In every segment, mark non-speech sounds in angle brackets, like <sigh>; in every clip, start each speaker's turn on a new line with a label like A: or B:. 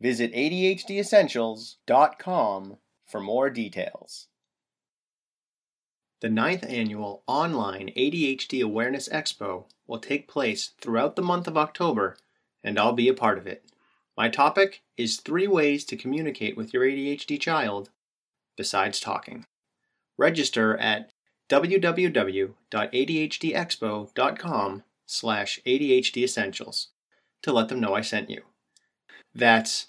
A: Visit ADHDessentials.com for more details. The ninth annual online ADHD Awareness Expo will take place throughout the month of October, and I'll be a part of it. My topic is three ways to communicate with your ADHD child besides talking. Register at www.adhdexpo.com slash ADHD to let them know I sent you. That's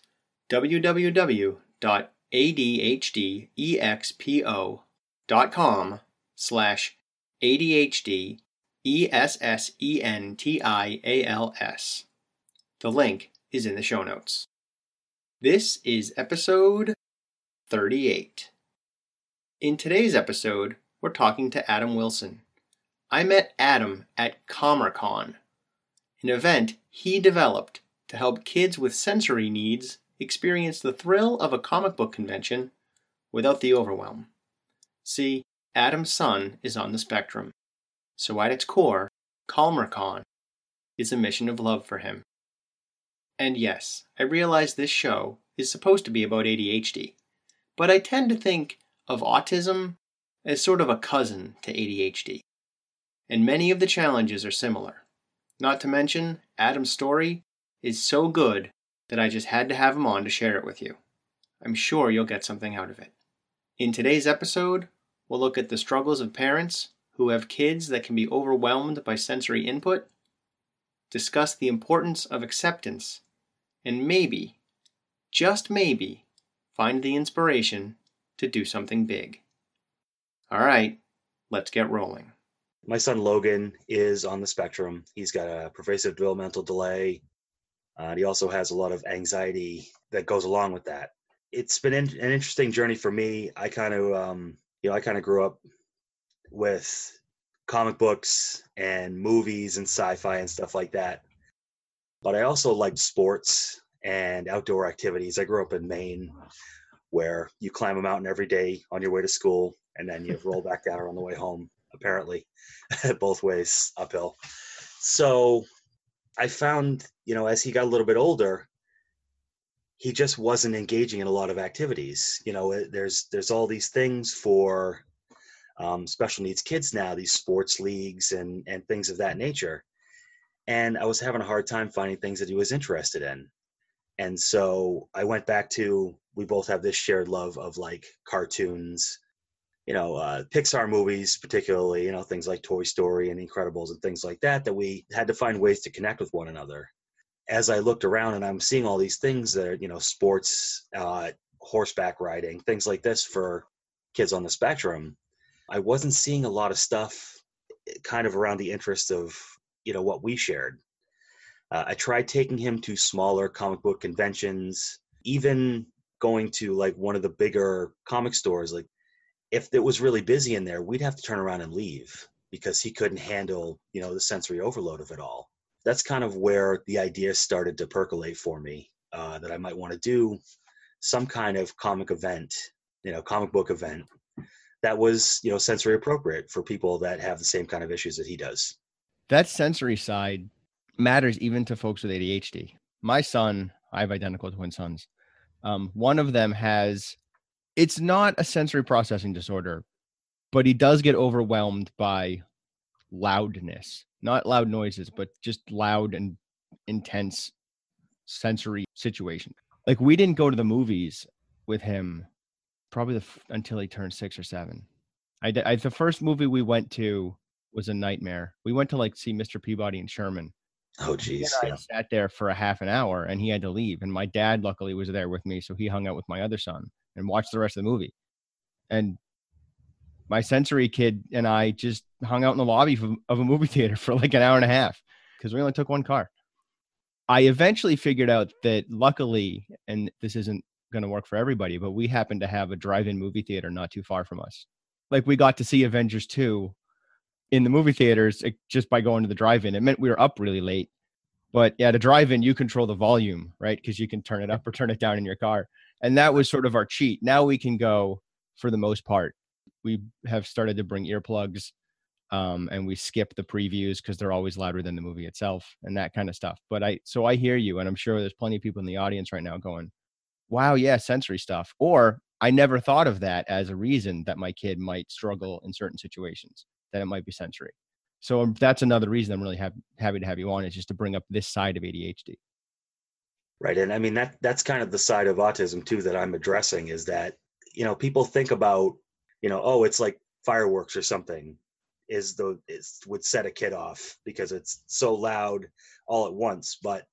A: www.adhdexpo.com slash ADHD E-S-S-E-N-T-I-A-L-S. The link is in the show notes. This is episode 38. In today's episode, we're talking to Adam Wilson. I met Adam at CalmerCon, an event he developed to help kids with sensory needs experience the thrill of a comic book convention without the overwhelm. See, Adam's son is on the spectrum, so at its core, CalmerCon is a mission of love for him. And yes, I realize this show is supposed to be about ADHD, but I tend to think of autism as sort of a cousin to ADHD, and many of the challenges are similar. Not to mention, Adam's story is so good that I just had to have him on to share it with you. I'm sure you'll get something out of it. In today's episode, we'll look at the struggles of parents who have kids that can be overwhelmed by sensory input, discuss the importance of acceptance, and maybe, just maybe, find the inspiration to do something big. All right, let's get rolling
B: my son Logan is on the spectrum. He's got a pervasive developmental delay. Uh, he also has a lot of anxiety that goes along with that. It's been in, an interesting journey for me. I kind of, um, you know, I kind of grew up with comic books and movies and sci-fi and stuff like that. But I also liked sports and outdoor activities. I grew up in Maine, where you climb a mountain every day on your way to school, and then you roll back down on the way home apparently, <laughs> both ways uphill. So I found, you know, as he got a little bit older, he just wasn't engaging in a lot of activities. You know, there's there's all these things for um, special needs kids now, these sports leagues and and things of that nature. And I was having a hard time finding things that he was interested in. And so I went back to we both have this shared love of like cartoons you know uh, pixar movies particularly you know things like toy story and incredibles and things like that that we had to find ways to connect with one another. As i looked around and i'm seeing all these things that are you know sports uh, horseback riding things like this for kids on the spectrum i wasn't seeing a lot of stuff eh, kind of around the interest of you know what we shared. Uh, i tried taking him to smaller comic book conventions even going to like one of the bigger comic stores like if it was really busy in there, we'd have to turn around and leave because he couldn't handle, you know, the sensory overload of it all. That's kind of where the idea started to percolate for me uh, that I might want to do some kind of comic event, you know, comic book event that was, you know, sensory appropriate for people that have the same kind of issues that he does.
A: That sensory side matters even to folks with ADHD. My son, I have identical twin sons. Um, one of them has it's not a sensory processing disorder, but he does get overwhelmed by loudness, not loud noises, but just loud and intense sensory situation. Like we didn't go to the movies with him probably the, until he turned six or seven. I, I the first movie we went to was a nightmare. We went to like see Mr. Peabody and Sherman.
B: Oh geez.
A: I sat there for a half an hour and he had to leave. And my dad luckily was there with me, so he hung out with my other son and watched the rest of the movie. And my sensory kid and I just hung out in the lobby of, of a movie theater <laughs> for like an hour and a half because we only took one car. I eventually figured out that luckily, and this isn't going to work for everybody, but we happened to have a drive-in movie theater not too far from us. Like we got to see Avengers 2 in the movie theaters eh, just by going to the drive-in. It meant we were up really late. But yeah, to drive-in, you control the volume, right? Because you can turn it up or turn it down in your car. And that was sort of our cheat. Now we can go for the most part. We have started to bring earplugs um, and we skip the previews because they're always louder than the movie itself and that kind of stuff. But I, so I hear you, and I'm sure there's plenty of people in the audience right now going, "Wow, yeah, sensory stuff," or I never thought of that as a reason that my kid might struggle in certain situations, that it might be sensory. So um, that's another reason I'm really happy, happy to have you on is just to bring up this side of ADHD.
B: Right, and I mean that that's kind of the side of autism too that I'm addressing is that you know people think about you know oh it's like fireworks or something is the is would set a kid off because it's so loud all at once but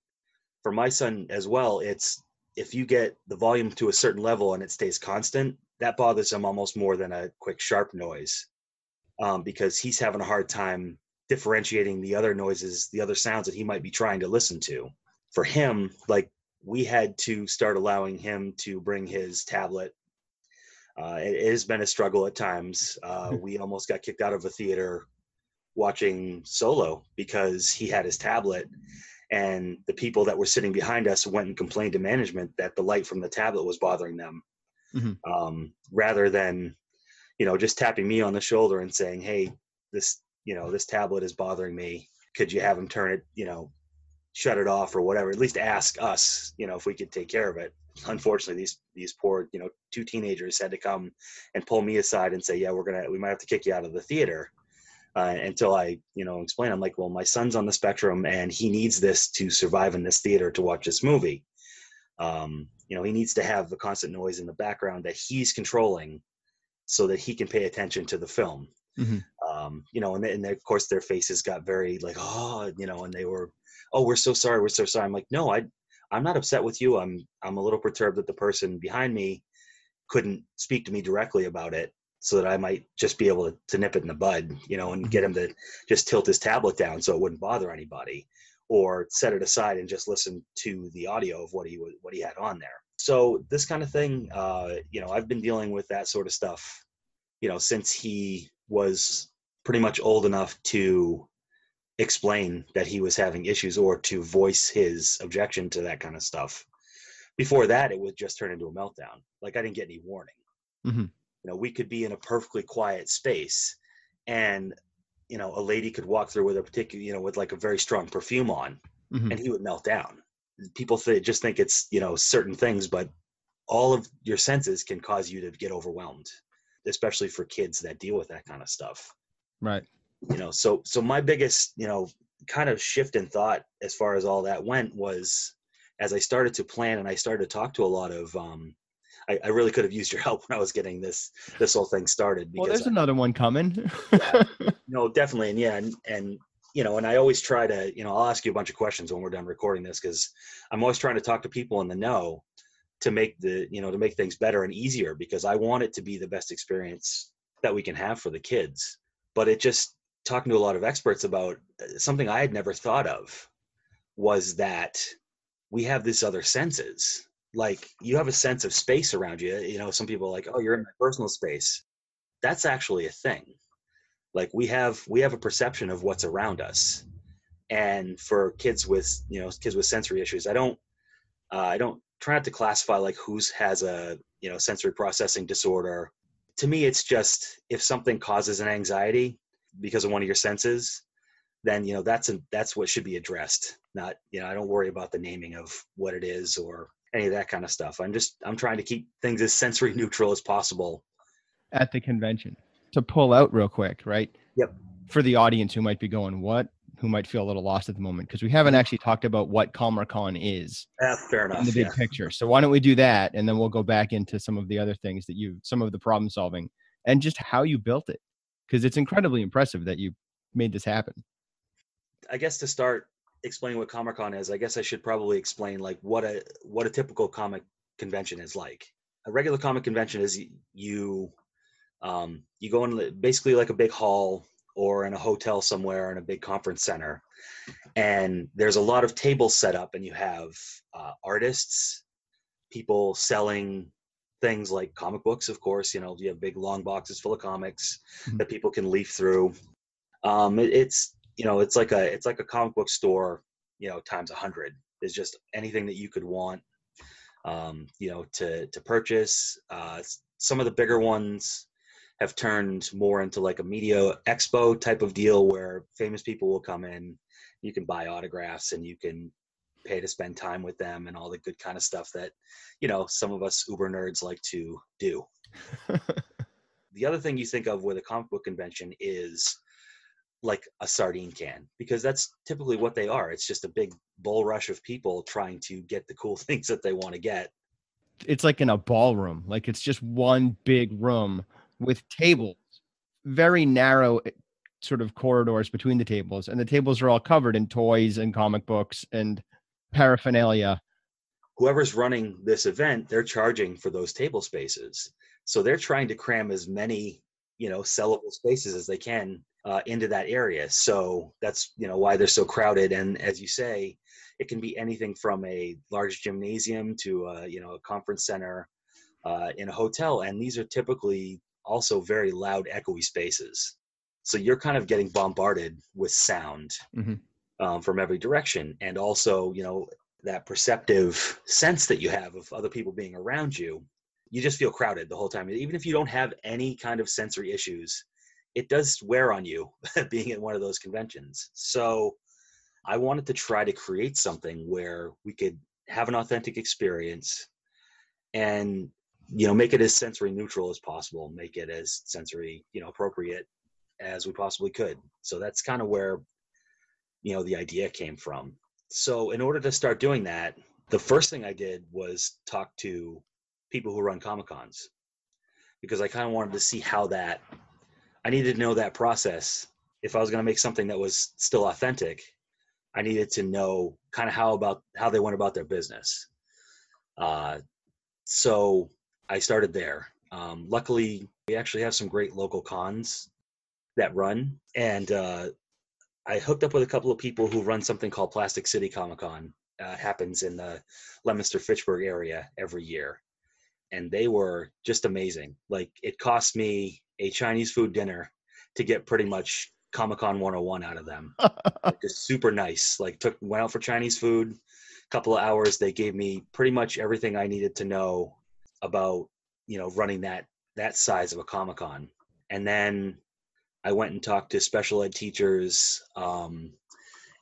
B: for my son as well it's if you get the volume to a certain level and it stays constant that bothers him almost more than a quick sharp noise um, because he's having a hard time differentiating the other noises the other sounds that he might be trying to listen to for him like we had to start allowing him to bring his tablet uh, it, it, has been a struggle at times. Uh, hmm. we almost got kicked out of a theater watching Solo because he had his tablet, and the people that were sitting behind us went and complained to management that the light from the tablet was bothering them, mm-hmm. um, rather than, you know, just tapping me on the shoulder and saying, "Hey, this, you know, this tablet is bothering me. Could you have him turn it, you know, shut it off or whatever? At least ask us, you know, if we could take care of it." unfortunately these these poor you know two teenagers had to come and pull me aside and say yeah we're gonna we might have to kick you out of the theater uh, until i you know explain i'm like well my son's on the spectrum and he needs this to survive in this theater to watch this movie um, you know he needs to have the constant noise in the background that he's controlling so that he can pay attention to the film mm-hmm. um, you know and, and of course their faces got very like oh you know and they were oh we're so sorry we're so sorry i'm like no i I'm not upset with you. I'm I'm a little perturbed that the person behind me couldn't speak to me directly about it so that I might just be able to, to nip it in the bud, you know, and mm-hmm. get him to just tilt his tablet down so it wouldn't bother anybody or set it aside and just listen to the audio of what he was what he had on there. So this kind of thing, uh, you know, I've been dealing with that sort of stuff, you know, since he was pretty much old enough to explain that he was having issues or to voice his objection to that kind of stuff. Before that, it would just turn into a meltdown. Like I didn't get any warning. Mm-hmm. You know, we could be in a perfectly quiet space, and you know, a lady could walk through with a particular, you know, with like a very strong perfume on, mm-hmm. and he would melt down. People th- just think it's you know certain things, but all of your senses can cause you to get overwhelmed, especially for kids that deal with that kind of stuff.
A: Right
B: you know so so my biggest you know kind of shift in thought as far as all that went was as i started to plan and i started to talk to a lot of um I, I really could have used your <laughs> help when I was getting this this whole thing started.
A: Because well, there's I, another one coming. <laughs>
B: yeah, no, definitely, and yeah, and, and you know, and I always try to, you know, I'll ask you a bunch of questions when we're done recording this because I'm always trying to talk to people in the know to make the, you know, to make things better and easier because I want it to be the best experience that we can have for the kids. But it just talking to a lot of experts about uh, something I had never thought of was that we have these other senses. Like you have a sense of space around you. You know, some people like, oh, you're in my personal space. That's actually a thing. Like we have we have a perception of what's around us. And for kids with you know kids with sensory issues, I don't uh, I don't try not to classify like who's has a you know sensory processing disorder. To me, it's just if something causes an anxiety, because of one of your senses, then you know that's a, that's what should be addressed. Not you know I don't worry about the naming of what it is or any of that kind of stuff. I'm just I'm trying to keep things as sensory <laughs> neutral as possible
A: at the convention. To pull out real quick, right?
B: Yep.
A: For the audience who might be going, what? Who might feel a little lost at the moment because we haven't actually talked about what CalmerCon is.
B: Uh, fair enough.
A: In the big
B: yeah.
A: picture. So why don't we do that, and then we'll go back into some of the other things that you, some of the problem solving, and just how you built it because it's incredibly impressive that you made this happen.
B: I guess to start explaining what CalmerCon is, I guess I should probably explain like what a what a typical comic convention is like. A regular comic convention is you um, you go in basically like a big hall or in a hotel somewhere in a big conference center and there's a lot of tables set up and you have uh, artists people selling things like comic books of course you know you have big long boxes full of comics
A: Mhm.
B: that people can leaf through um, it, it's you know it's like a it's like a comic book store you know times a hundred there's just anything that you could want um, you know to to purchase uh, some of the bigger ones have turned more into like a media expo type of deal where famous people will come in you can buy autographs and you can pay to spend time with them and all the good kind of stuff that you know some of us uber nerds like to do. <laughs> The other thing you think of with a comic book convention is like a sardine can because that's typically what they are. It's just a big bull rush of people trying to get the cool <laughs> things that they want to get.
A: It's like in a ballroom. Like it's just one big room with tables, very narrow eh, sort of corridors between the tables, and the tables are all covered in toys and comic books and paraphernalia.
B: whoever's running this event they're charging for those table spaces. So they're trying to cram as many you know sellable spaces as they can uh, into that area. So that's you know why they're so crowded. And as you say it can be anything from a large gymnasium to a, you know a conference center uh, in a hotel. And these are typically also very loud echoey spaces. So you're kind of getting bombarded with sound
A: Mhm.
B: um, from every direction. And also you know that perceptive sense that you have of other people being around you you just feel crowded the whole time. Even if you don't have any kind of sensory issues it does wear on you <laughs> being at one of those conventions. So i wanted to try to create something where we could have an authentic experience and you know make it as sensory neutral as possible make it as sensory you know appropriate as we possibly could. So that's kind of where you know the idea came from. So in order to start doing that the first thing i did was talk to people who run comic cons because i kind of wanted to see how that i needed to know that process. If i was going to make something that was still authentic i needed to know kind of how about how they went about their business. Uh, so i started there um, luckily we actually have some great local cons that run and uh, I hooked up with a couple of people who run something called Plastic City Comic Con. Uh, happens in the Leominster Fitchburg area every year, and they were just amazing. Like it cost me a Chinese food dinner to get pretty much Comic Con 101 out of them. <laughs> like, just super nice. Like took went out for Chinese food, couple of hours. They gave me pretty much everything I needed to know about you know running that that size of a Comic Con, and then I went and talked to special ed teachers um,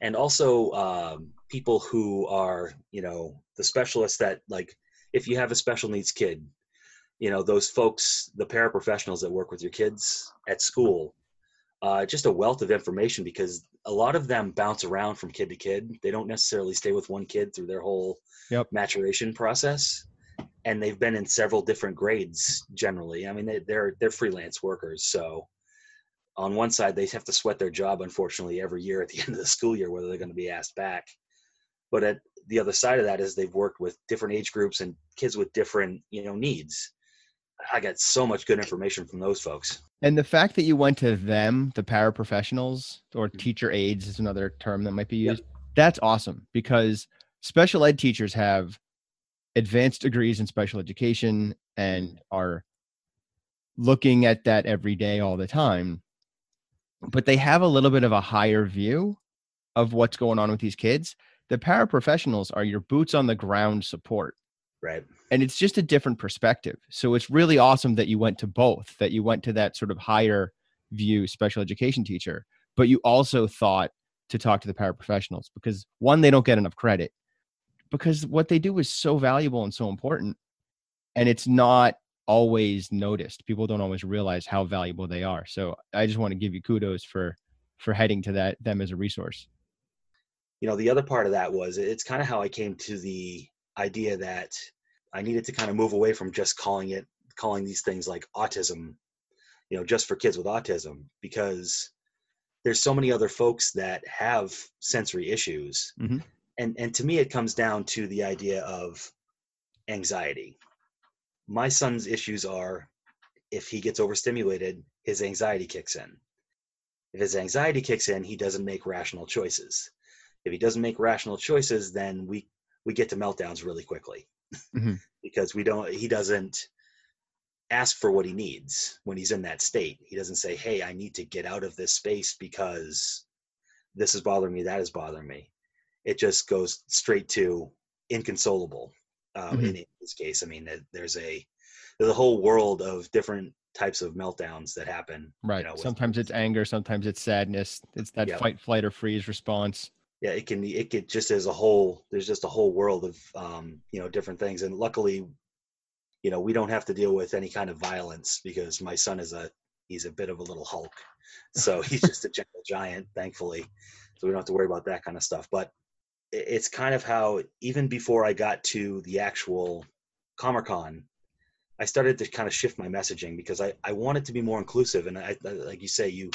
B: and also um, people who are, you know, the specialists that, like, if you have a special needs kid, you know, those folks, the paraprofessionals that work with your kids at school, uh, just a wealth of information because a lot of them bounce around from kid to kid. They don't necessarily stay with one kid through their whole
A: Yep.
B: maturation process. And they've been in several different grades generally. I mean, they, they're they're freelance workers, so on one side they have to sweat their job unfortunately every year at the <laughs> end of the school year whether they're going to be asked back but at the other side of that is they've worked with different age groups and kids with different you know needs i got so much good information from those folks
A: And the fact that you went to them, the paraprofessionals or
B: Mhm.
A: teacher aides is another term that might be
B: Yep.
A: used. That's awesome because special ed teachers have advanced degrees in special education and are looking at that every day all the time. But they have a little bit of a higher view of what's going on with these kids. The paraprofessionals are your boots on the ground support
B: right
A: and it's just a different perspective so it's really awesome that you went to both that you went to that sort of higher view special education teacher but you also thought to talk to the paraprofessionals because one they don't get enough credit because what they do is so valuable and so important and it's not always noticed people don't always realize how valuable they are so i just want to give you kudos for for heading to that them as a resource
B: you know the other part of that was it's kind of how i came to the idea that i needed to kind of move away from just calling it calling these things like autism you know just for kids with autism because there's so many other folks that have sensory issues
A: Mhm.
B: And and to me it comes down to the idea of anxiety my son's issues are if he gets overstimulated his anxiety kicks in if his anxiety kicks in, he doesn't make rational choices. If he doesn't make rational choices, then we we get to meltdowns really quickly
A: Mhm. <laughs>
B: because we don't. He doesn't ask for what he needs when he's in that state. He doesn't say, "Hey, I need to get out of this space because this is bothering me. That is bothering me." It just goes straight to inconsolable. Um,
A: Mhm.
B: In this case, I mean, there's a there's a whole world of different types of meltdowns that happen. you
A: Right.
B: know, with-
A: sometimes it's anger, sometimes it's sadness. It's that
B: Yep.
A: fight, flight, or freeze response.
B: yeah it can be it could just as a whole there's just a whole world of um you know different things and luckily you know we don't have to deal with any kind of violence because my son is a he's a bit of a little hulk so he's just a gentle giant thankfully so we don't have to worry about that kind of stuff but it's kind of how even before i got to the actual comic-con i started to kind of shift my messaging because i i wanted to be more inclusive. And i I- like you say you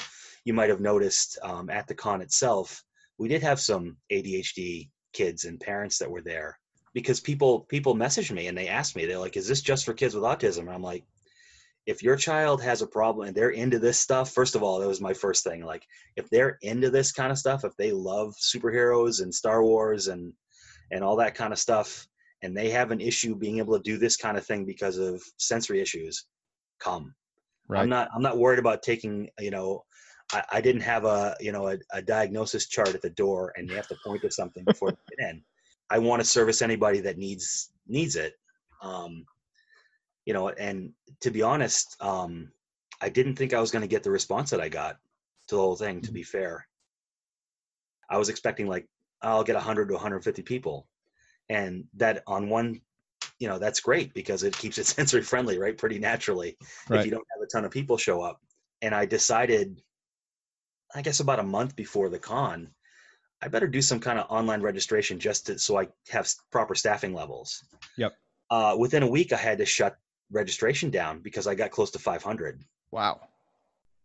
B: you might have noticed um, at the con itself we did have some ADHD kids and parents that were there because people people messaged me and they asked me they're like is this just for kids with autism? And I'm like if your child has a problem and they're into this stuff first of all that was my first thing like if they're into this kind of stuff if they love superheroes and Star Wars and and all that kind of stuff and they have an issue being able to do this kind of thing because of sensory issues come
A: Right.
B: I'm not I'm not worried about taking you know I, I didn't have a you know a, a diagnosis chart at the door and you have to point to something before you <laughs> get in. I want to service anybody that needs needs it. Um, you know, and to be honest, um, I didn't think I was going to get the response that I got to the whole thing. To be fair, I was expecting like I'll get 100 to 150 people, and that on one, you know, that's great because it keeps it <laughs> sensory friendly, right? Pretty naturally if you don't have a ton of people show up. And I decided, I guess about a month before the con, I better do some kind of online registration just to, so I have proper staffing levels.
A: Yep.
B: Uh, within a week, I had to shut registration down because I got close to 500
A: Wow.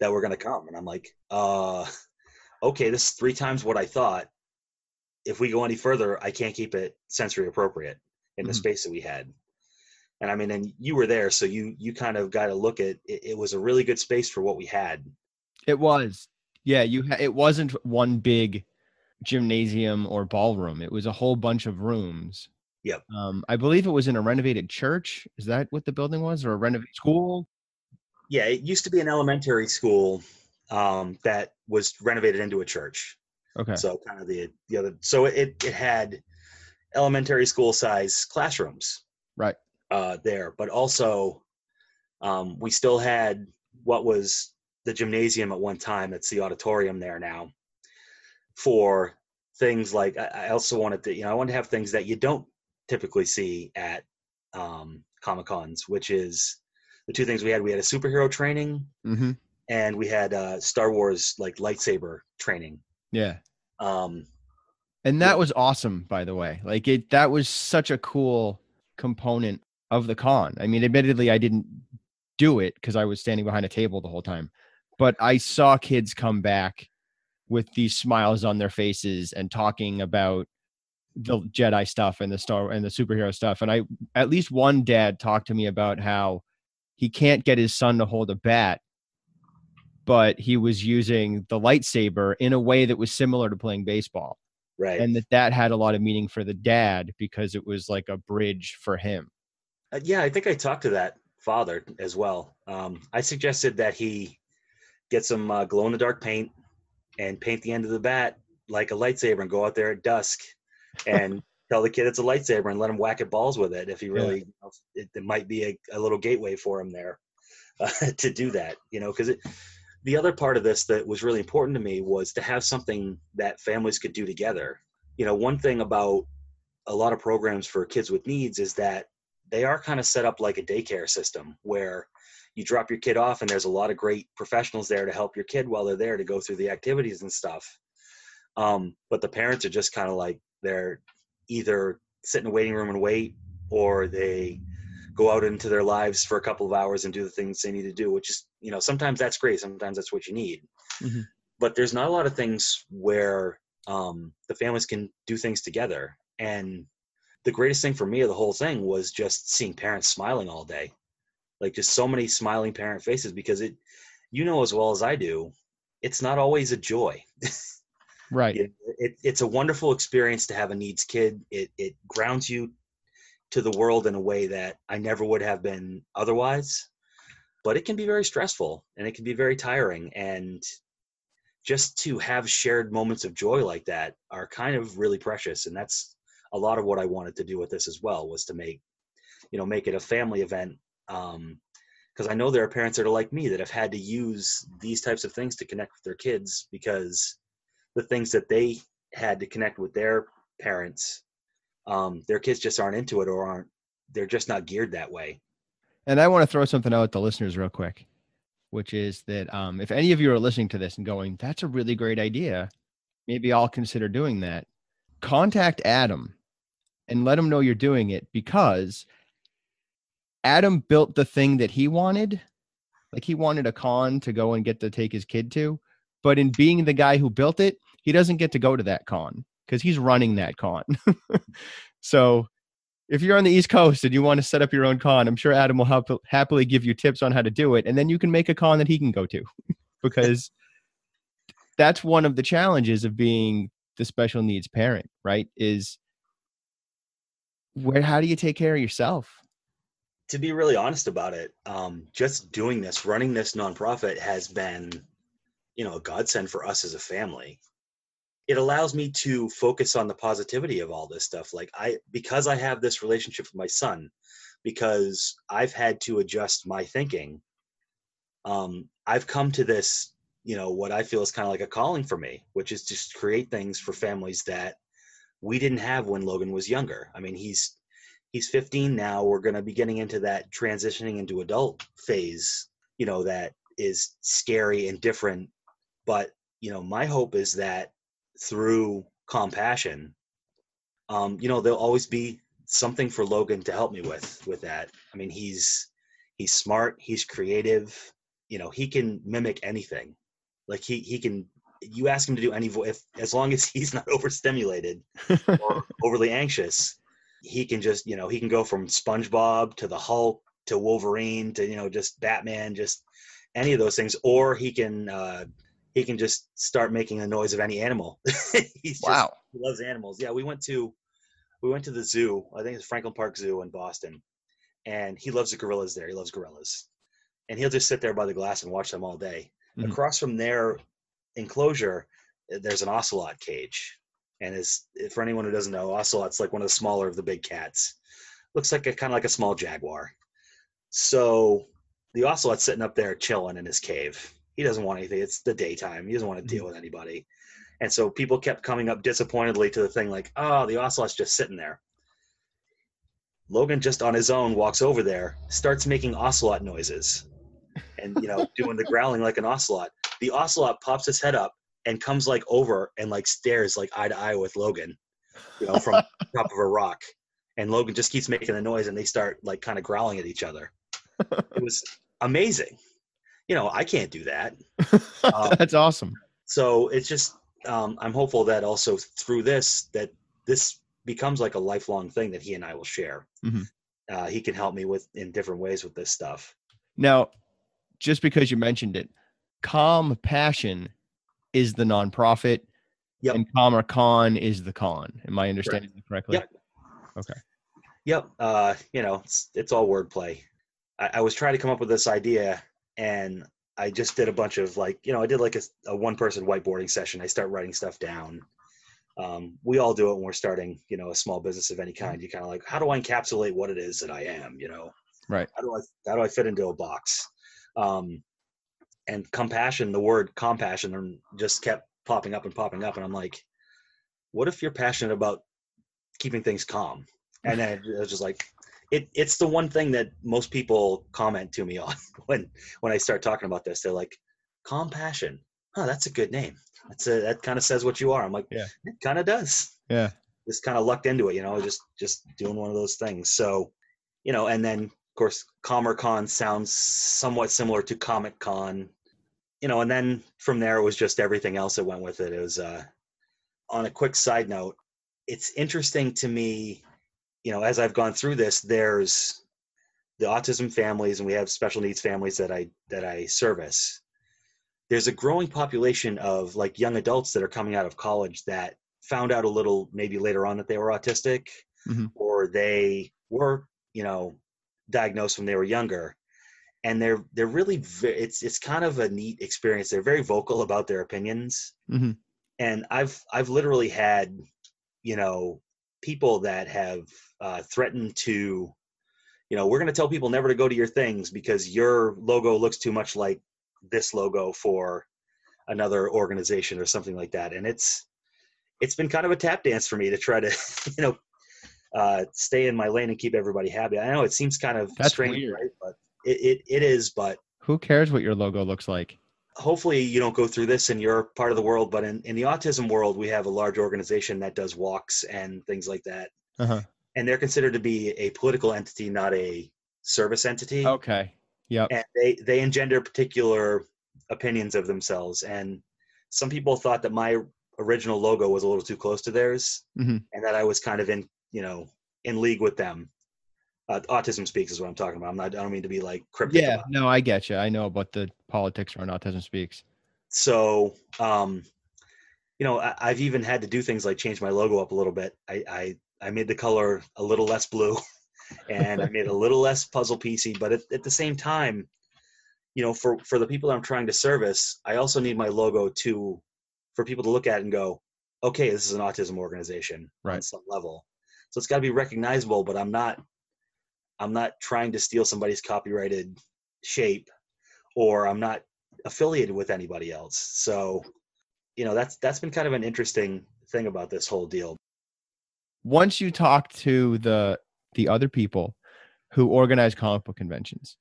B: that were going to come. And I'm like, uh, okay, this is three times what I thought. If we go any further, I can't keep it sensory appropriate in the
A: Mhm.
B: space that we had. And I mean, and you were there, so you you kind of got to look at it. It was a really good space for what we had.
A: It was. Yeah, you. Ha- it wasn't one big gymnasium or ballroom. It was a whole bunch of rooms.
B: Yep.
A: Um, I believe it was in a renovated church. Is that what the building was, or a renovated school?
B: Yeah, it used to be an elementary school um, that was renovated into a church.
A: Okay.
B: So kind of the the other. So it it had elementary school size classrooms.
A: Right.
B: uh, there, but also um, we still had what was the gymnasium at one time. It's the auditorium there now for things like I, I also wanted to, you know, I wanted to have things that you don't typically see at um, Comic Cons, which is the two things we had. We had a superhero training
A: mm-hmm.
B: and we had uh, Star Wars like lightsaber training.
A: Yeah.
B: Um,
A: And
B: Yeah.
A: that was awesome, by the way. Like it that was such a cool component of the con. I mean, admittedly, I didn't do it because I was standing behind a table the whole time. But I saw kids come back with these smiles on their faces and talking about the Jedi stuff and the Star and the superhero stuff. And I at least one dad talked to me about how he can't get his son to hold a bat, but he was using the lightsaber in a way that was similar to playing baseball
B: right.
A: and that that had a lot of meaning for the dad because it was like a bridge for him
B: Uh, yeah, I think I talked to that father as well. Um, I suggested that he get some uh, glow in the dark paint and paint the end of the bat like a lightsaber and go out there at dusk and tell the kid it's a lightsaber and let him whack at balls with it if he really you know, it, it might be a, a little gateway for him there uh, <laughs> to do that you know because the other part of this that was really important to me was to have something that families could do together. You know one thing about a lot of programs for kids with needs is that they are kind of set up like a daycare system where you drop your kid off and there's a lot of great professionals there to help your kid while they're there to go through the activities and stuff. Um, but the parents are just kind of like they're either sit in a waiting room and wait or they go out into their lives for a couple of hours and do the things they need to do which is you know sometimes that's great sometimes that's what you need
A: Mhm.
B: but there's not a lot of things where um, the families can do things together and the greatest thing for me of the whole thing was just seeing parents smiling all day like just so many smiling parent faces because it you know as well as i do it's not always a joy. <laughs>
A: right.
B: It, it, it's a wonderful experience to have a needs kid. It it grounds you to the world in a way that I never would have been otherwise. But it can be very stressful and it can be very tiring. And just to have shared moments of joy like that are kind of really precious. And that's a lot of what I wanted to do with this as well was to make, you know, make it a family event. Um, because I know there are parents that are like me that have had to use these types of things to connect with their kids because the things that they had to connect with their parents um, their kids just aren't into it or aren't they're just not geared that way.
A: And i want to throw something out to listeners real quick which is that um, if any of you are listening to this and going that's a really great idea maybe i'll consider doing that. Contact adam and let him know you're doing it because adam built the thing that he wanted like he wanted a con to go and get to take his kid to but in being the guy who built it he doesn't get to go to that con because he's running that con. <laughs> so if you're on the East Coast and you want to set up your own con, I'm sure Adam will happily give you tips on how to do it. And then you can make a con that he can go to <laughs> because that's one of the challenges of being the special needs parent, right? Is where, how do you take care of yourself?
B: To be really honest about it, um, just doing this, running this nonprofit has been, you know, a godsend for us as a family it allows me to focus on the positivity of all this stuff. Like i because i have this relationship with my son because i've had to adjust my thinking um i've come to this you know what i feel is kind of like a calling for me which is to create things for families that we didn't have when logan was younger. I mean he's he's 15 now. We're going to be getting into that transitioning into adult phase you know that is scary and different but you know my hope is that through compassion um you know there'll always be something for logan to help me with with that. I mean he's he's smart he's creative you know he can mimic anything. Like he he can you ask him to do any voice as long as <laughs> he's not overstimulated or <laughs> overly anxious he can just you know he can go from spongebob to the hulk to wolverine to you know just batman just any of those things or he can uh he can just start making a noise of any animal. <laughs> He's just,
A: wow.
B: He loves animals. Yeah, we went to we went to the zoo. I think it's Franklin Park Zoo in Boston, and he loves the gorillas there. He loves gorillas, and he'll just sit there by the glass and watch them all day. Mm-hmm. Across from their enclosure, eh, there's an ocelot cage, and is for anyone who doesn't know, ocelot's like one of the smaller of the big cats. Looks like a kind of like a small jaguar. So the ocelot's sitting up there chilling in his cave he doesn't want anything. It's the daytime. He doesn't want to deal mm-hmm. with anybody. And so people kept coming up disappointedly to the thing like, oh, the ocelot's just sitting there. Logan just on his own walks over there, starts making ocelot noises and, you know, <laughs> doing the growling like an ocelot. The ocelot pops his head up and comes like over and like stares like eye to eye with Logan, you know, from <laughs> top of a rock. And Logan just keeps making the noise and they start like kind of growling at each other. It was amazing you know, I can't do that. <laughs>
A: Um, That's awesome.
B: So it's just, um, I'm hopeful that also through this, that this becomes like a lifelong thing that he and I will share. Mm-hmm. Uh, he can help me with in different ways with this stuff.
A: Now, just because you mentioned it, Calm Passion is the nonprofit, yep. and Calmer Con is the con. Am I understanding right. correctly?
B: Yep. Okay. Yep. Uh, you know, it's, it's all wordplay. I, I was trying to come up with this idea and I just did a bunch of like, you know, I did like a, a one person whiteboarding session. I start writing stuff down. Um, we all do it when we're starting, you know, a small business of any kind. You kind of like, how do I encapsulate what it is that I am, you know?
A: Right.
B: How do I, how do I fit into a box? Um, and compassion, the word compassion just kept popping up and popping up. And I'm like, what if you're passionate about keeping things calm? And then it was just like, it, it's the one thing that most people comment to me <laughs> on when when I start talking about this. They're like, compassion. Oh, that's a good name. That's a, that kind of says what you are. I'm like, yeah, it kind of does.
A: Yeah.
B: Just kind of lucked into it, you know, just just doing one of those things. So, you know, and then of course, CalmerCon sounds somewhat similar to Comic Con, you know, and then from there it was just everything else that went with it. It was uh, on a quick side note, it's interesting to me you know, as I've gone through this, there's the autism families, and we have special needs families that I that I service. there's a growing population of like young adults that are coming out of college that found out a little maybe later on that they were autistic
A: Mhm.
B: or they were you know diagnosed when they were younger and they're they're really ve- it's it's kind of a neat experience they're very vocal about their opinions
A: Mhm.
B: and i've i've literally had you know people that have uh, threatened to you know we're going to tell people never to go to your things because your logo looks too much like this logo for another organization or something like that and it's it's been kind of a tap dance for me to try to <laughs> you know uh, stay in my lane and keep everybody happy i know it seems kind of
A: That's
B: strange
A: weird.
B: right but it, it, it is but
A: Who cares what your logo looks like?
B: Hopefully you don't go through this in your part of the world but in, in the autism world we have a large organization that does walks and things like that
A: Uh-huh.
B: and they're considered to be a political entity not a service entity
A: Okay. Yep.
B: and they they engender particular opinions of themselves and some people thought that my original logo was a little too close to theirs
A: Mhm.
B: and that i was kind of in you know in league with them uh, autism speaks is what i'm talking about i'm not i don't mean to be like cryptic
A: Yeah. No, I get you. I know about the politics around autism speaks.
B: so um you know I, i've even had to do things like change my logo up a little bit i i, I made the color a little less blue <laughs> and i made a little less puzzle piecey but at, at the same time you know for for the people i'm trying to service i also need my logo to for people to look at and go okay this is an autism organization on
A: Right.
B: some level so it's got to be recognizable but i'm not i'm not trying to steal somebody's copyrighted shape or i'm not affiliated with anybody else so you know that's that's been kind of an interesting thing about this whole deal
A: Once you talk to the the other people who organize comic book conventions,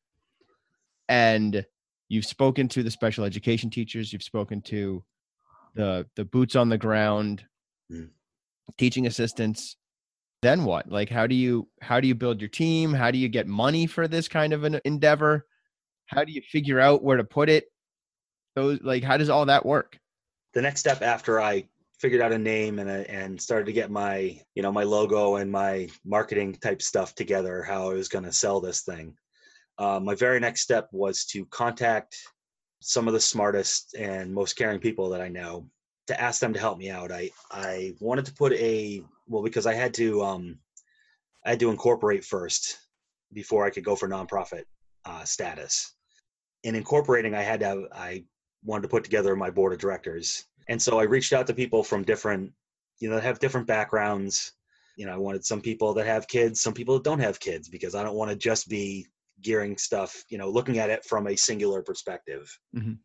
A: and you've spoken to the special education teachers, you've spoken to the the boots on the ground,
B: Mm.
A: teaching assistants. Then what? Like, how do you how do you build your team? How do you get money for this kind of an endeavor? How do you figure out where to put it? Those like, how does all that work?
B: the next step after I figured out a name and a, and started to get my you know my logo and my marketing type stuff together, how I was going to sell this thing. Uh, my very next step was to contact some of the smartest and most caring people that I know to ask them to help me out. I I wanted to put a well because I had to um I had to incorporate first before I could go for nonprofit uh, status. In incorporating, I had to have, I wanted to put together my board of directors. And so I reached out to people from different, you know, that have different backgrounds. You know, I wanted some people that have kids, some people that don't have kids, because I don't want to just be gearing stuff, you know, looking at it from a singular perspective.
A: Mhm.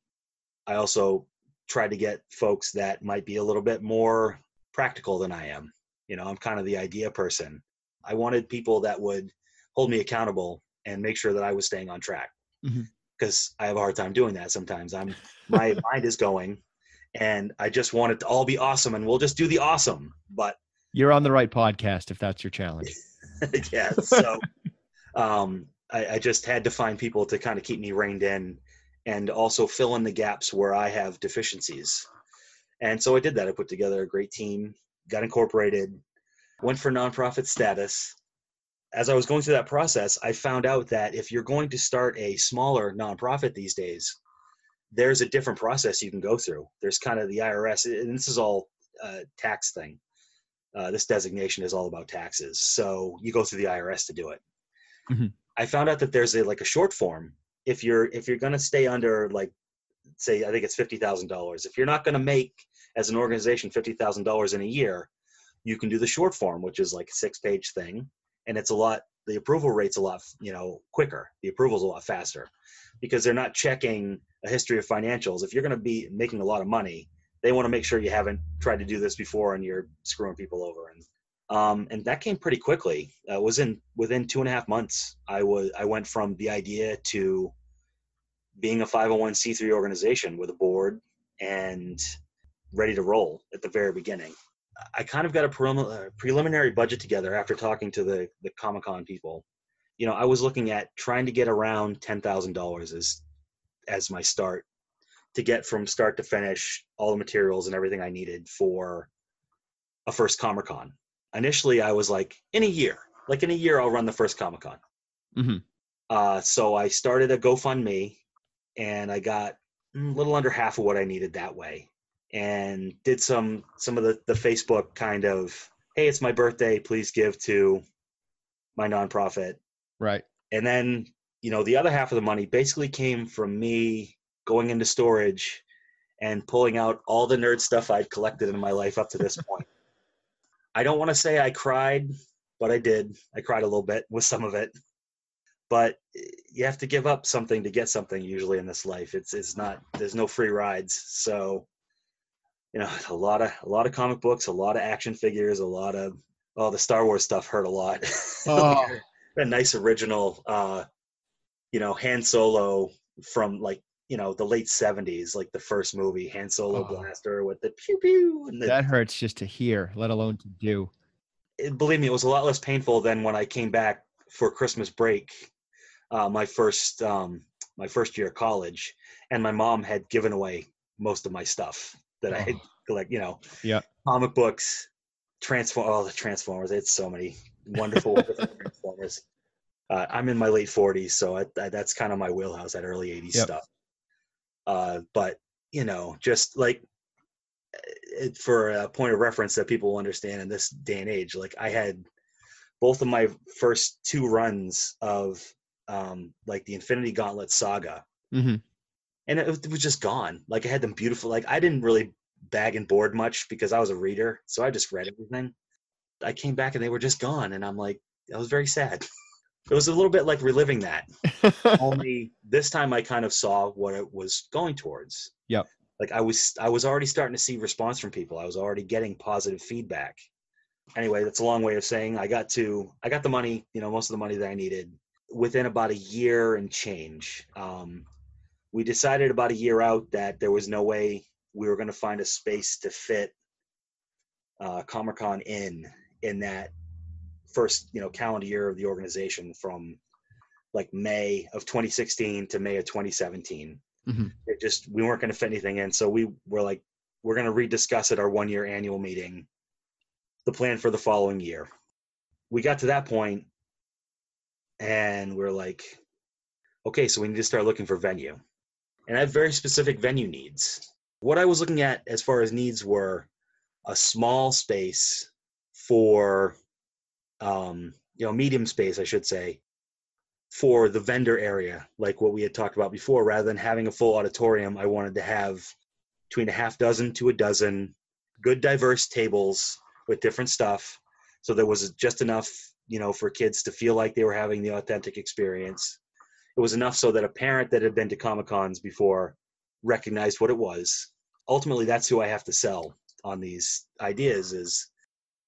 B: I also tried to get folks that might be a little bit more practical than I am. You know, I'm kind of the idea person. I wanted people that would hold me accountable and make sure that I was staying on track. Because I have a hard time doing that sometimes. I'm my <laughs> mind is going and I just want it to all be awesome and we'll just do the awesome. But
A: You're on the right podcast if that's your challenge. <laughs>
B: yeah, so um I, I just had to find people to kind of keep me reined in and also fill in the gaps where I have deficiencies. And so I did that. I put together a great team, got incorporated, went for nonprofit status. As I was going through that process, I found out that if you're going to start a smaller nonprofit these days, there's a different process you can go through. There's kind of the IRS, and this is all uh, tax thing. Uh, this designation is all about taxes, so you go through the IRS to do it.
A: Mhm.
B: I found out that there's a like a short form. If you're if you're going to stay under like say I think it's fifty thousand dollars. If you're not going to make as an organization fifty thousand dollars in a year, you can do the short form, which is like a six page thing, and it's a lot. The approval rate's a lot you know quicker. The approval's a lot faster because they're not checking a history of financials. If you're going to be making a lot of money, they want to make sure you haven't tried to do this before and you're screwing people over. And um, and that came pretty quickly. Uh, was in within two and a half months. I was I went from the idea to being a 501c3 organization with a board and ready to roll at the very beginning. I kind of got a uh, preliminary budget together after talking to the the Comic Con people. You know, I was looking at trying to get around ten thousand dollars as as my start to get from start to finish all the materials and everything I needed for a first Comic Con. Initially, I was like, in a year, like in a year, I'll run the first Comic Con.
A: Mhm.
B: Uh, so I started a GoFundMe, and I got a little under half of what I needed that way, and did some some of the the Facebook kind of hey, it's my birthday, please give to my nonprofit,
C: Right.
B: and then you know the other half of the money basically came from me going into storage and pulling out all the nerd stuff I'd collected in my life up to this <laughs> point. I don't want to say I cried, but I did. I cried a little bit with some of it. But eh, you have to give up something to get something usually in this life. It's it's not there's no free rides. So you know, a lot of a lot of comic books, a lot of action figures, a lot of oh the Star Wars stuff hurt a lot. <laughs>
C: Oh.
B: a nice original uh you know Han Solo from like you know the late 70s like the first movie Han Solo
C: Oh.
B: blaster with the pew pew and the,
C: That hurts just to hear, let alone to do.
B: it- believe me it was a lot less painful than when I came back for Christmas break uh my first um my first year of college and my mom had given away most of my stuff that I had
C: Oh.
B: collect you know
C: Yeah.
B: comic books transform oh the transformers it's so many wonderful wonderful <laughs> transformers uh, i'm in my late 40s so I, I, that's kind of my wheelhouse that early 80s
C: Yep.
B: stuff uh, but you know just like it, for a point of reference that people will understand in this day and age like i had both of my first two runs of um, like the infinity gauntlet saga
C: hmm
B: and it, it was just gone. Like I had them beautiful. Like I didn't really bag and board much because I was a reader, so I just read everything. I came back and they were just gone, and I'm like, I was very sad. <laughs> It was a little bit like reliving that. <laughs> Only this time I kind of saw what it was going towards.
C: Yep.
B: Like I was, I was already starting to see response from people. I was already getting positive feedback. Anyway, that's a long way of saying I got to, I got the money. You know, most of the money that I needed within about a year and change. Um, we decided about a year out that there was no way we were going to find a space to fit uh, Comic Con in in that first you know calendar year of the organization from like May of 2016 to May of 2017.
C: Mhm.
B: It just we weren't going to fit anything in, so we were like we're going to rediscuss at our one year annual meeting the plan for the following year. We got to that point, and we're like, okay, so we need to start looking for venue and I have very specific venue needs. What I was looking at as far as needs were a small space for, um, you know, medium space, I should say, for the vendor area, like what we had talked about before. Rather than having a full auditorium, I wanted to have between a half dozen to a dozen good, diverse tables with different stuff. So there was just enough, you know, for kids to feel like they were having the authentic experience it was enough so that a parent that had been to comic cons before recognized what it was ultimately that's who i have to sell on these ideas is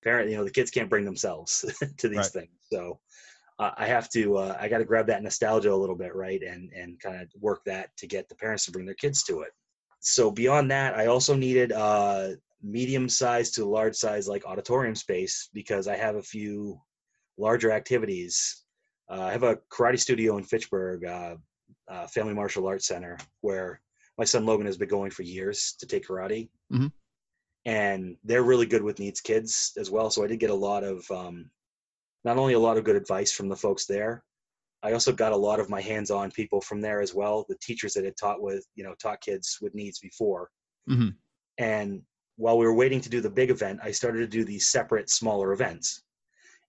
B: parent you know the kids can't bring themselves <laughs> to these
C: Right.
B: things so uh, i have to uh, i got to grab that nostalgia a little bit right and and kind of work that to get the parents to bring their kids to it so beyond that i also needed uh medium size to large size like auditorium space because i have a few larger activities uh, I have a karate studio in Fitchburg, uh, uh, Family Martial Arts Center, where my son Logan has been going for years to take karate.
C: Mhm.
B: And they're really good with needs kids as well. So I did get a lot of, um, not only a lot of good advice from the folks there, I also got a lot of my hands-on people from there as well. The teachers that had taught with, you know, taught kids with needs before.
C: Mhm.
B: And while we were waiting to do the big event, I started to do these separate, smaller events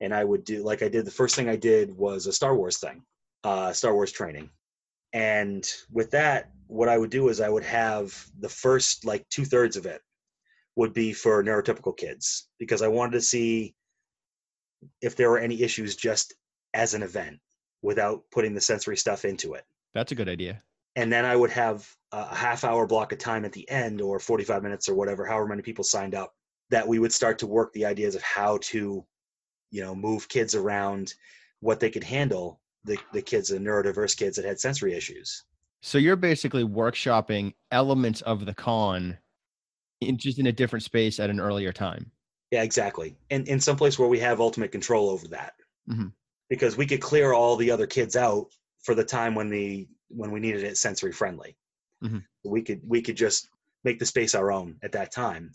B: and I would do like I did. The first thing I did was a Star Wars thing, uh, Star Wars training, and with that, what I would do is I would have the first like two thirds of it would be for neurotypical kids because I wanted to see if there were any issues just as an event without putting the sensory stuff into it.
C: That's a good idea.
B: And then I would have a half hour block of time at the end or 45 minutes or whatever, however many people signed up, that we would start to work the ideas of how to you know move kids around what they could handle the, the kids the neurodiverse kids that had sensory issues
C: So you're basically workshopping elements of the con in just in a different space at an earlier time.
B: yeah exactly and in some place where we have ultimate control over that
C: Mhm.
B: because we could clear all the other kids out for the time when the when we needed it sensory friendly
C: Mhm.
B: we could we could just make the space our own at that time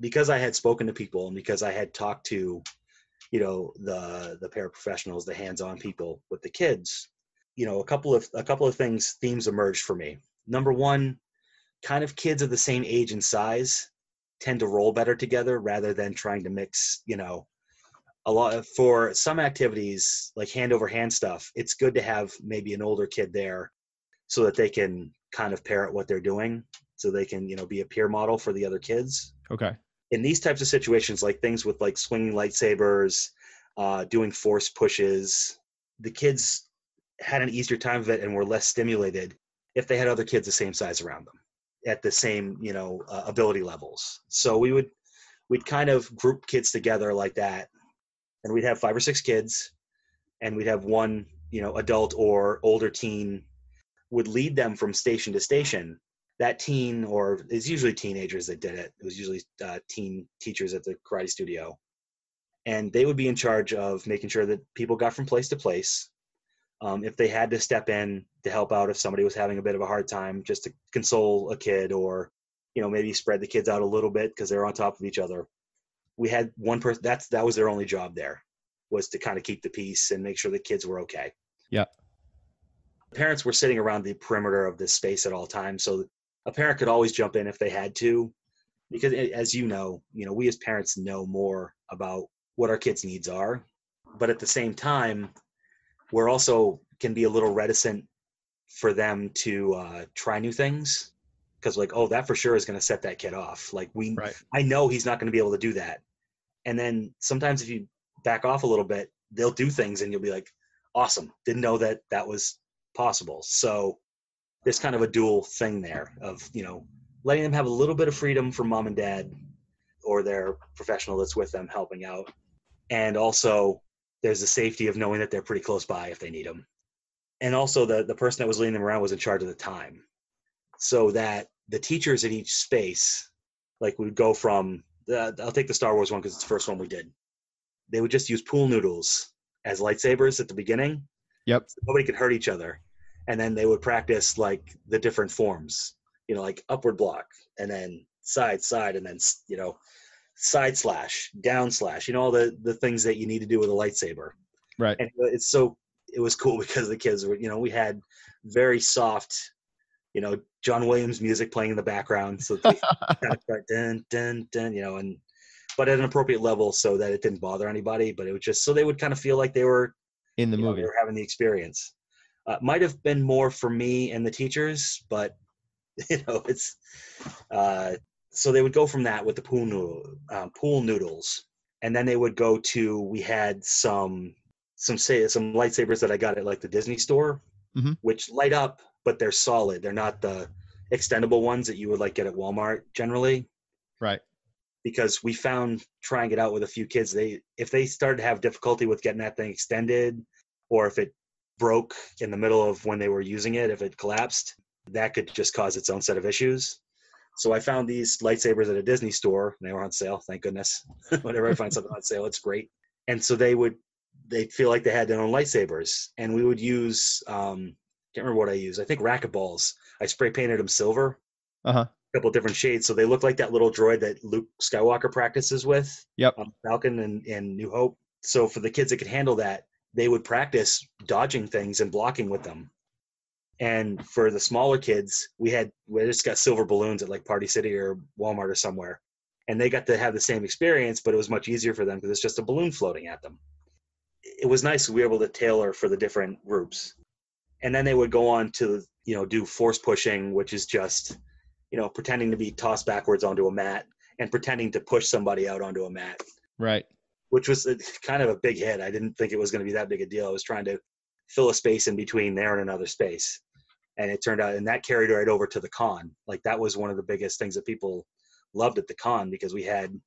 B: because i had spoken to people and because i had talked to you know the the paraprofessionals the hands-on people with the kids you know a couple of a couple of things themes emerged for me number one kind of kids of the same age and size tend to roll better together rather than trying to mix, you know, a lot for some activities like hand over hand stuff. It's good to have maybe an older kid there so that they can kind of parrot what they're doing so they can, you know, be a peer model for the other kids.
C: Okay.
B: In these types of situations, like things with like swinging lightsabers, uh, doing force pushes, the kids had an easier time of it and were less stimulated if they had other kids the same size around them at the same you know uh, ability levels. So we would we'd kind of group kids together like that and we'd have five or six kids and we'd have one you know adult or older teen would lead them from station to station. That teen or it's usually teenagers that did it. It was usually uh, teen teachers at the karate studio. And they would be in charge of making sure that people got from place to place um, if they had to step in to help out if somebody was having a bit of a hard time just to console a kid or you know maybe spread the kids out a little bit because they're on top of each other we had one person that's that was their only job there was to kind of keep the peace and make sure the kids were okay
C: Yeah.
B: parents were sitting around the perimeter of this space at all times so a parent could always jump in if they had to because as you know you know we as parents know more about what our kids needs are but at the same time we're also can be a little reticent for them to uh, try new things. Because like oh that for sure is going to set that kid off. Like we
C: Right.
B: i know he's not going to be able to do that. And then sometimes if you back off a little bit they'll do things and you'll be like awesome. Didn't know that that was possible. So there's kind of a dual thing there of you know letting them have a little bit of freedom from mom and dad or their professional that's with them helping out. And also there's the safety of knowing that they're pretty close by if they need them and also the the person that was leading them around was in charge of the time. So that the teachers at each space like we'd go from the, i'll take the star wars one because it's the first one we did. They would just use pool noodles as lightsabers at the beginning.
C: Yep.
B: so nobody could hurt each other. And then they would practice like the different forms you know like upward block and then side side and then you know side slash down slash you know all the the things that you need to do with a lightsaber
C: Right.
B: and it's so it was cool <laughs> because the kids were you know we had very soft you know john williams music playing in the background so they <laughs> kind of start dun dun dun you know and but at an appropriate level so that it didn't bother anybody but it was just so they would kind of feel like they were
C: In the
B: you know,
C: movie.
B: they were having the experience uh, might have been more for me and the teachers but <laughs> you know it's uh so they would go from that with the pool noodle, um, pool noodles and then they would go to we had some some say some lightsabers that i got at like the disney store
C: Mhm.
B: which light up but they're solid they're not the extendable ones that you would like get at walmart generally
C: Right.
B: because we found trying it out with a few kids they if they started to have difficulty with getting that thing extended or if it broke in the middle of when they were using it if it collapsed that could just cause its own set of issues so i found these lightsabers at a disney store and they were on sale thank goodness <laughs> whenever i find something on sale it's great and so they would they feel like they had their own lightsabers and we would use um can't remember what i used i think racquetballs i spray painted them silver
C: Uh-huh.
B: A couple of different shades. So they look like that little droid that Luke Skywalker practices with.
C: Yep.
B: On Falcon and, and New Hope. So for the kids that could handle that, they would practice dodging things and blocking with them. And for the smaller kids, we had we just got silver balloons at like Party City or Walmart or somewhere. And they got to have the same experience, but it was much easier for them because it's just a balloon floating at them. It was nice we were able to tailor for the different groups. And then they would go on to, you know, do force pushing, which is just you know, pretending to be tossed backwards onto a mat and pretending to push somebody out onto a mat,
C: Right.
B: which was a, kind of a big hit. I didn't think it was going to be that big a deal. I was trying to fill a space in between there and another space. And it turned out, and that carried right over to the con. Like that was one of the biggest things that people loved at the con because we had,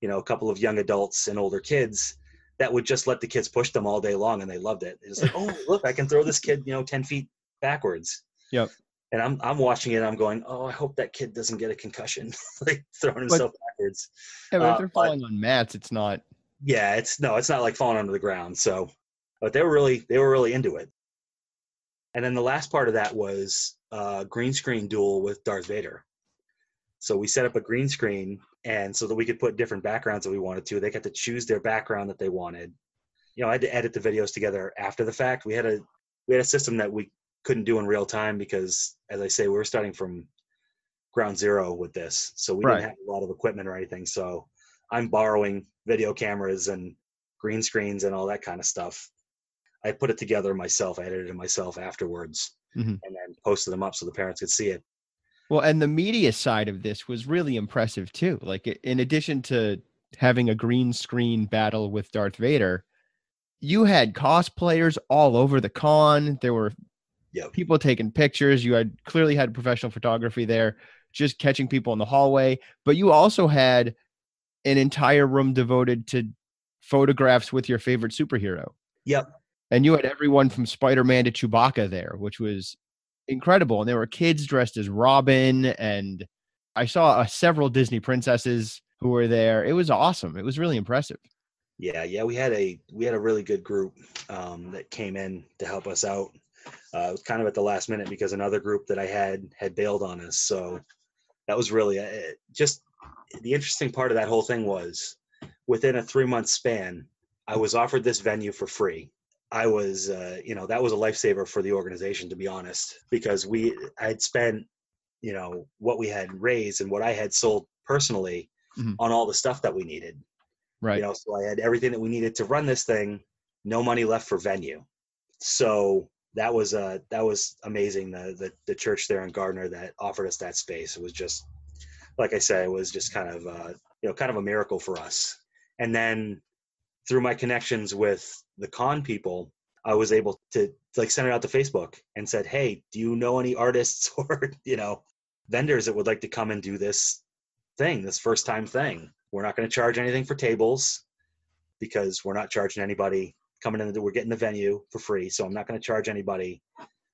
B: you know, a couple of young adults and older kids that would just let the kids push them all day long and they loved it. It's like, oh, look, I can throw this kid, you know, 10 feet backwards.
C: Yep.
B: And I'm I'm watching it. I'm going, oh, I hope that kid doesn't get a concussion, <laughs> like throwing himself backwards.
C: Yeah, but
B: Uh,
C: if they're
B: but-
C: falling on mats, it's not.
B: Yeah, it's no, it's not like falling onto the ground. So, but they were really they were really into it. And then the last part of that was uh, green screen duel with Darth Vader. So we set up a green screen, and so that we could put different backgrounds that we wanted to. They got to choose their background that they wanted. You know, I had to edit the videos together after the fact. We had a we had a system that we couldn't do in real time because, as I say, we were starting from ground zero with this. So we
A: Right.
B: didn't have a lot of equipment or anything. So I'm borrowing video cameras and green screens and all that kind of stuff. I put it together myself, I edited it myself afterwards,
A: Mhm.
B: and then posted them up so the parents could see it.
A: Well, and the media side of this was really impressive too. Like in addition to having a green screen battle with Darth Vader, you had cosplayers all over the con. There were
B: Yep.
A: people taking pictures. You had clearly had professional photography there, just catching people in the hallway. But you also had an entire room devoted to photographs with your favorite superhero.
B: Yep.
A: And you had everyone from Spider Man to Chewbacca there, which was incredible. And there were kids dressed as Robin, and I saw uh, several Disney princesses who were there. It was awesome. It was really impressive.
B: Yeah, yeah, we had a we had a really good group um, that came in to help us out. Uh, it was kind of at the last minute because another group that I had had bailed on us. So that was really uh, just the interesting part of that whole thing was within a three month span, I was offered this venue for free. I was, uh, you know, that was a lifesaver for the organization, to be honest, because we I had spent, you know, what we had raised and what I had sold personally
A: Mhm.
B: on all the stuff that we needed
A: Right.
B: you know so i had everything that we needed to run this thing no money left for venue so that was uh that was amazing the the, the church there in gardner that offered us that space it was just like i said it was just kind of uh you know kind of a miracle for us and then through my connections with the con people i was able to like send it out to facebook and said hey do you know any artists <laughs> or you know vendors that would like to come and do this thing this first time thing? We're not going to charge anything for tables because we're not charging anybody coming in the we're getting the venue for free so i'm not going to charge anybody.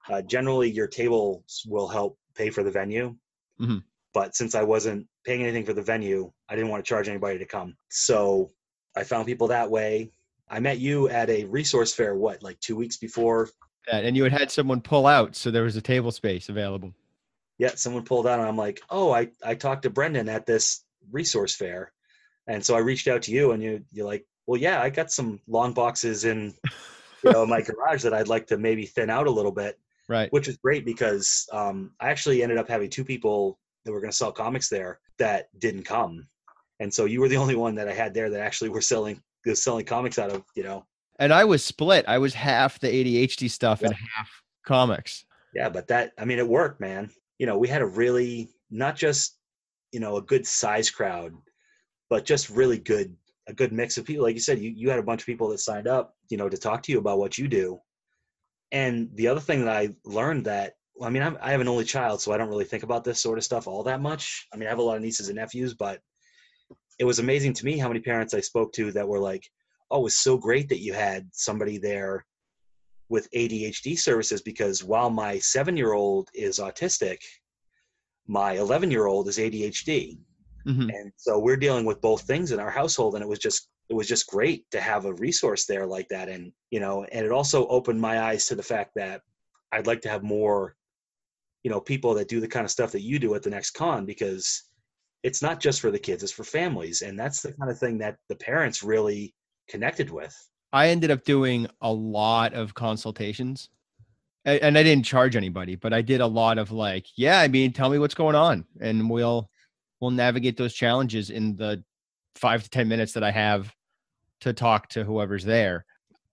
B: Uh, generally your tables will help pay for the venue.
A: Mhm.
B: but since i wasn't paying anything for the venue i didn't want to charge anybody to come. So i found people that way i met you at a resource fair what like two weeks before
A: That- and you had had someone pull out, so there was a table space available.
B: yeah, someone pulled out, and I'm like, oh, I I talked to Brendan at this resource fair, and so I reached out to you, and you you're like, well, yeah, I got some long boxes in you know my <laughs> garage that I'd like to maybe thin out a little bit,
A: Right.
B: which is great because um, I actually ended up having two people that were going to sell comics there that didn't come, and so you were the only one that I had there that actually were selling was selling comics out of you know
A: And I was split. I was half the ADHD stuff and half comics.
B: Yeah, but that I mean it worked, man. You know, we had a really not just, you know, a good size crowd, but just really good a good mix of people. Like you said, you, you had a bunch of people that signed up, you know, to talk to you about what you do. And the other thing that I learned that I mean, I'm, I have an only child, so I don't really think about this sort of stuff all that much. I mean, I have a lot of nieces and nephews, but it was amazing to me how many parents I spoke to that were like, "Oh, it was so great that you had somebody there with ADHD services because while my seven year old is autistic, my 11 year old is ADHD.
A: Mhm.
B: And so we're dealing with both things in our household. And it was just, it was just great to have a resource there like that. And, you know, and it also opened my eyes to the fact that I'd like to have more, you know, people that do the kind of stuff that you do at the next con because it's not just for the kids, it's for families. And that's the kind of thing that the parents really connected with.
A: I ended up doing a lot of consultations. And I didn't charge anybody, but I did a lot of like, yeah, I mean, tell me what's going on and we'll we'll navigate those challenges in the 5 to 10 minutes that I have to talk to whoever's there.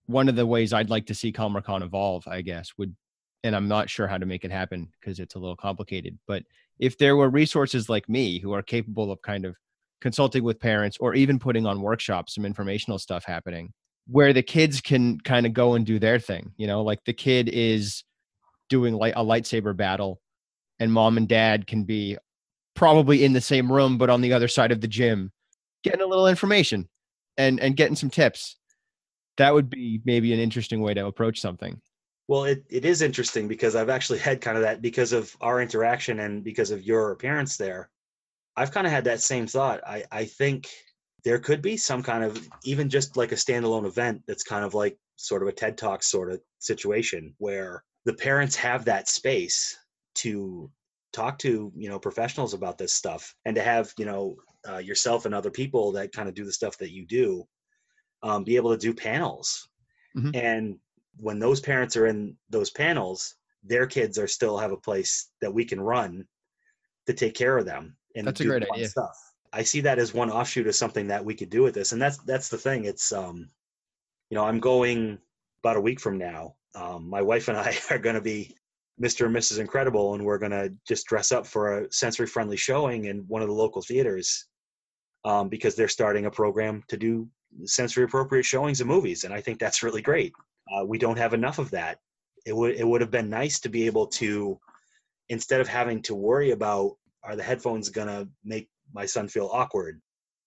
A: One of the ways I'd like to see CalmerCon evolve, I guess, would and I'm not sure how to make it happen because it's a little complicated, but if there were resources like me who are capable of kind of consulting with parents or even putting on workshops, some informational stuff happening where the kids can kind of go and do their thing. You know, like the kid is doing like a lightsaber battle, and mom and dad can be probably in the same room but on the other side of the gym, getting a little information and and getting some tips. That would be maybe an interesting way to approach something.
B: Well, it, it is interesting because I've actually had kind of that because of our interaction and because of your appearance there. I've kind of had that same thought. I, I think there could be some kind of even just like a standalone event that's kind of like sort of a TED Talk sort of situation where the parents have that space to talk to you know professionals about this stuff and to have you know uh, yourself and other people that kind of do the stuff that you do um, be able to do panels
A: Mhm.
B: and when those parents are in those panels their kids are still have a place that we can run to take care of them and
A: That's a great idea.
B: stuff. I see that as one offshoot of something that we could do with this, and that's that's the thing. It's um, you know, I'm going about a week from now. Um, my wife and I <laughs> are going to be Mr. and Mrs. Incredible, and we're going to just dress up for a sensory friendly showing in one of the local theaters um, because they're starting a program to do sensory appropriate showings of movies, and I think that's really great. Uh, we don't have enough of that. It would it would have been nice to be able to, instead of having to worry about are the headphones to make my son feel awkward,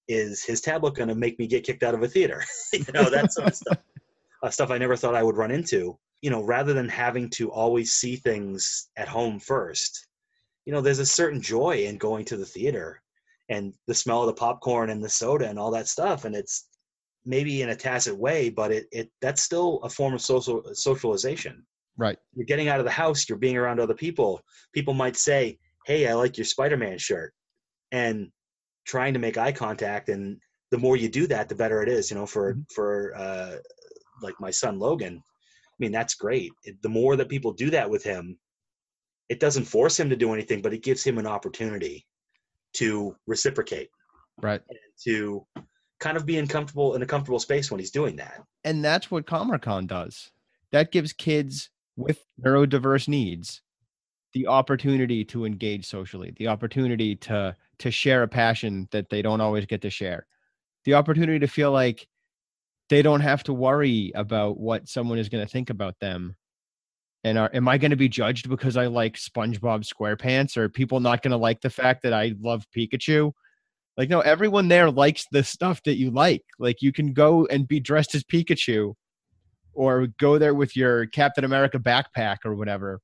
B: is his tablet to make me get kicked out of a theater? <laughs> you know that sort of stuff. Uh, stuff I never thought I would run into. You know, rather than having to always see things at home first, you know, there's a certain joy in going to the theater and the smell of the popcorn and the soda and all that stuff. And it's maybe in a tacit way, but it, it that's still a form of social socialization.
A: Right.
B: You're getting out of the house, you're being around other people. People might say, Hey, I like your Spider-Man shirt. And trying to make eye contact and the more you do that, the better it is, you know, for,
A: Mhm.
B: for, uh, like my son Logan. I mean, that's great. It, the more that people do that with him, it doesn't force him to do anything, but it gives him an opportunity to reciprocate
A: Right.
B: and to kind of being in comfortable in a comfortable space when he's doing that.
A: And that's what CalmerCon does. That gives kids with neurodiverse needs the opportunity to engage socially, the opportunity to to share a passion that they don't always get to share, the opportunity to feel like they don't have to worry about what someone is going to think about them. And are, am I going to be judged because I like SpongeBob SquarePants? Or people not going to like the fact that I love Pikachu? Like, no, everyone there likes the stuff that you like. Like, you can go and be dressed as Pikachu or go there with your Captain America backpack or whatever.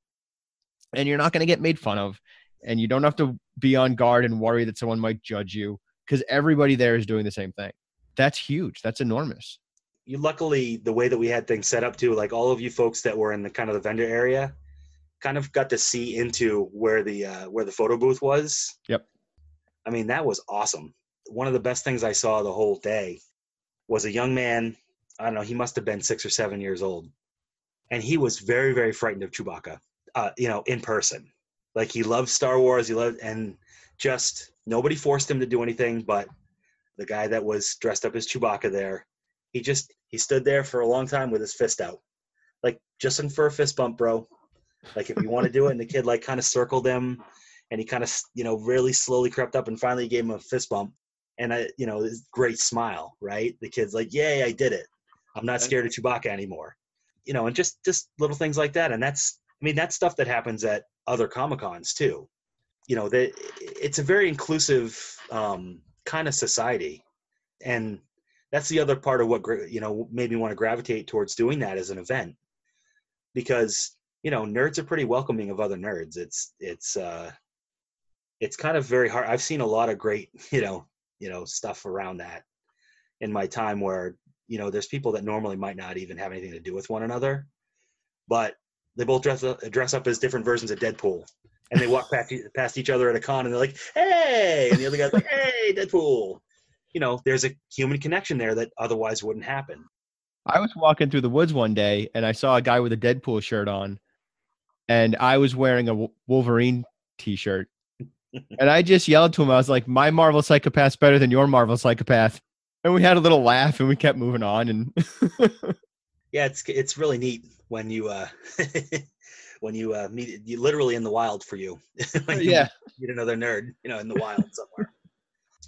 A: And you're not going to get made fun of. And you don't have to be on guard and worry that someone might judge you because everybody there is doing the same thing. That's huge. That's enormous.
B: You luckily the way that we had things set up too, like all of you folks that were in the kind of the vendor area, kind of got to see into where the uh, where the photo booth was.
A: Yep.
B: I mean, that was awesome. One of the best things I saw the whole day was a young man. I don't know. He must have been six or seven years old, and he was very, very frightened of Chewbacca. Uh, you know, in person, like he loved Star Wars. He loved, and just nobody forced him to do anything. But the guy that was dressed up as Chewbacca there, he just he stood there for a long time with his fist out, like just in for a fist bump, bro. Like if you want to do it, and the kid like kind of circled him, and he kind of you know really slowly crept up and finally gave him a fist bump, and I you know this great smile, right? The kid's like, yay, I did it. I'm not scared of Chewbacca anymore, you know, and just just little things like that, and that's I mean that's stuff that happens at other comic cons too. You know that it's a very inclusive um, kind of society, and that's the other part of what you know made me want to gravitate towards doing that as an event. Because you know nerds are pretty welcoming of other nerds. It's it's uh it's kind of very hard i've seen a lot of great <laughs> you know you know stuff around that in my time where you know there's people that normally might not even have anything to do with one another but they both dress up dress up as different versions of deadpool and they walk <laughs> past, past each other at a con and they're like hey and the other guy's like hey deadpool you know there's a human connection there that otherwise wouldn't happen
A: I was walking through the woods one day and I saw a guy with a Deadpool shirt on, and I was wearing a Wolverine t shirt. <laughs> and I just yelled to him, I was like, My Marvel psychopath's better than your Marvel psychopath. And we had a little laugh and we kept moving on. And <laughs>
B: yeah it's it's really neat when you uh <laughs> when you uh meet you literally in the wild for you when you
A: yeah,
B: meet another nerd you know in the wild somewhere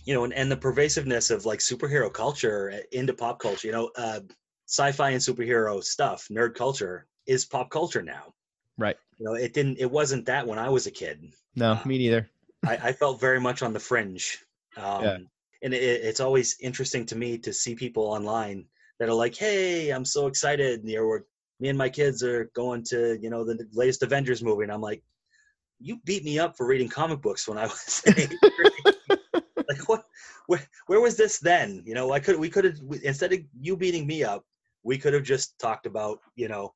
B: you know and, and the pervasiveness of like superhero culture into pop culture you know uh sci-fi and superhero stuff nerd culture is pop culture now
A: right.
B: you know it didn't it wasn't that when i was a kid
A: No,
B: Uh,
A: me neither.
B: I, I felt very much on the fringe. Um,
A: Yeah.
B: And it, it's always interesting to me to see people online that are like, "Hey, I'm so excited!" You know, me and my kids are going to, you know, the latest Avengers movie, and I'm like, "You beat me up for reading comic books when I was <laughs> like, what? Where, where was this then? You know, I could, we could have instead of you beating me up, we could have just talked about, you know,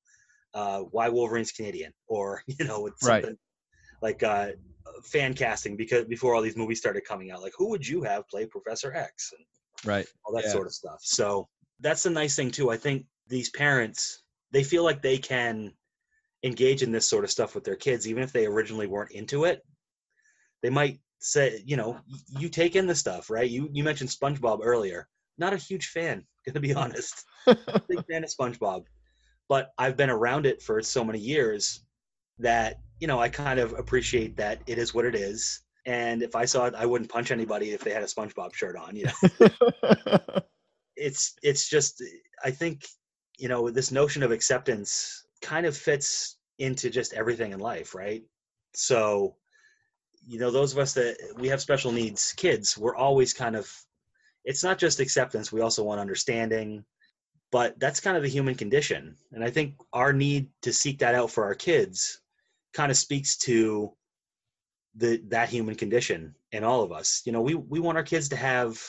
B: uh, why Wolverine's Canadian, or <laughs> you know, with
A: Right.
B: something like uh, fan casting because before all these movies started coming out, like who would you have play Professor X and
A: Right.
B: all that
A: Yeah.
B: sort of stuff. So that's the nice thing too. I think these parents they feel like they can engage in this sort of stuff with their kids, even if they originally weren't into it. They might say, you know, you take in the stuff, right? You you mentioned SpongeBob earlier. Not a huge fan, <laughs> gonna be honest. Big fan of SpongeBob, but I've been around it for so many years that you know I kind of appreciate that it is what it is. And if I saw it, I wouldn't punch anybody if they had a SpongeBob shirt on. You know, <laughs> it's it's just I think you know this notion of acceptance kind of fits into just everything in life, right? So, you know, those of us that we have special needs kids, we're always kind of it's not just acceptance, we also want understanding, but that's kind of the human condition. And I think our need to seek that out for our kids kind of speaks to the that human condition in all of us. You know, we we want our kids to have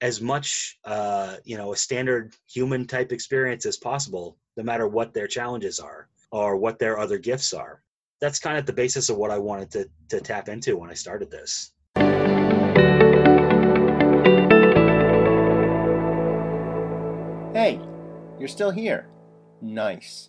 B: as much uh, you know a standard human type experience as possible no matter what their challenges are or what their other gifts are that's kind of the basis of what i wanted to, to tap into when i started this
A: Hey, you're still here. Nice.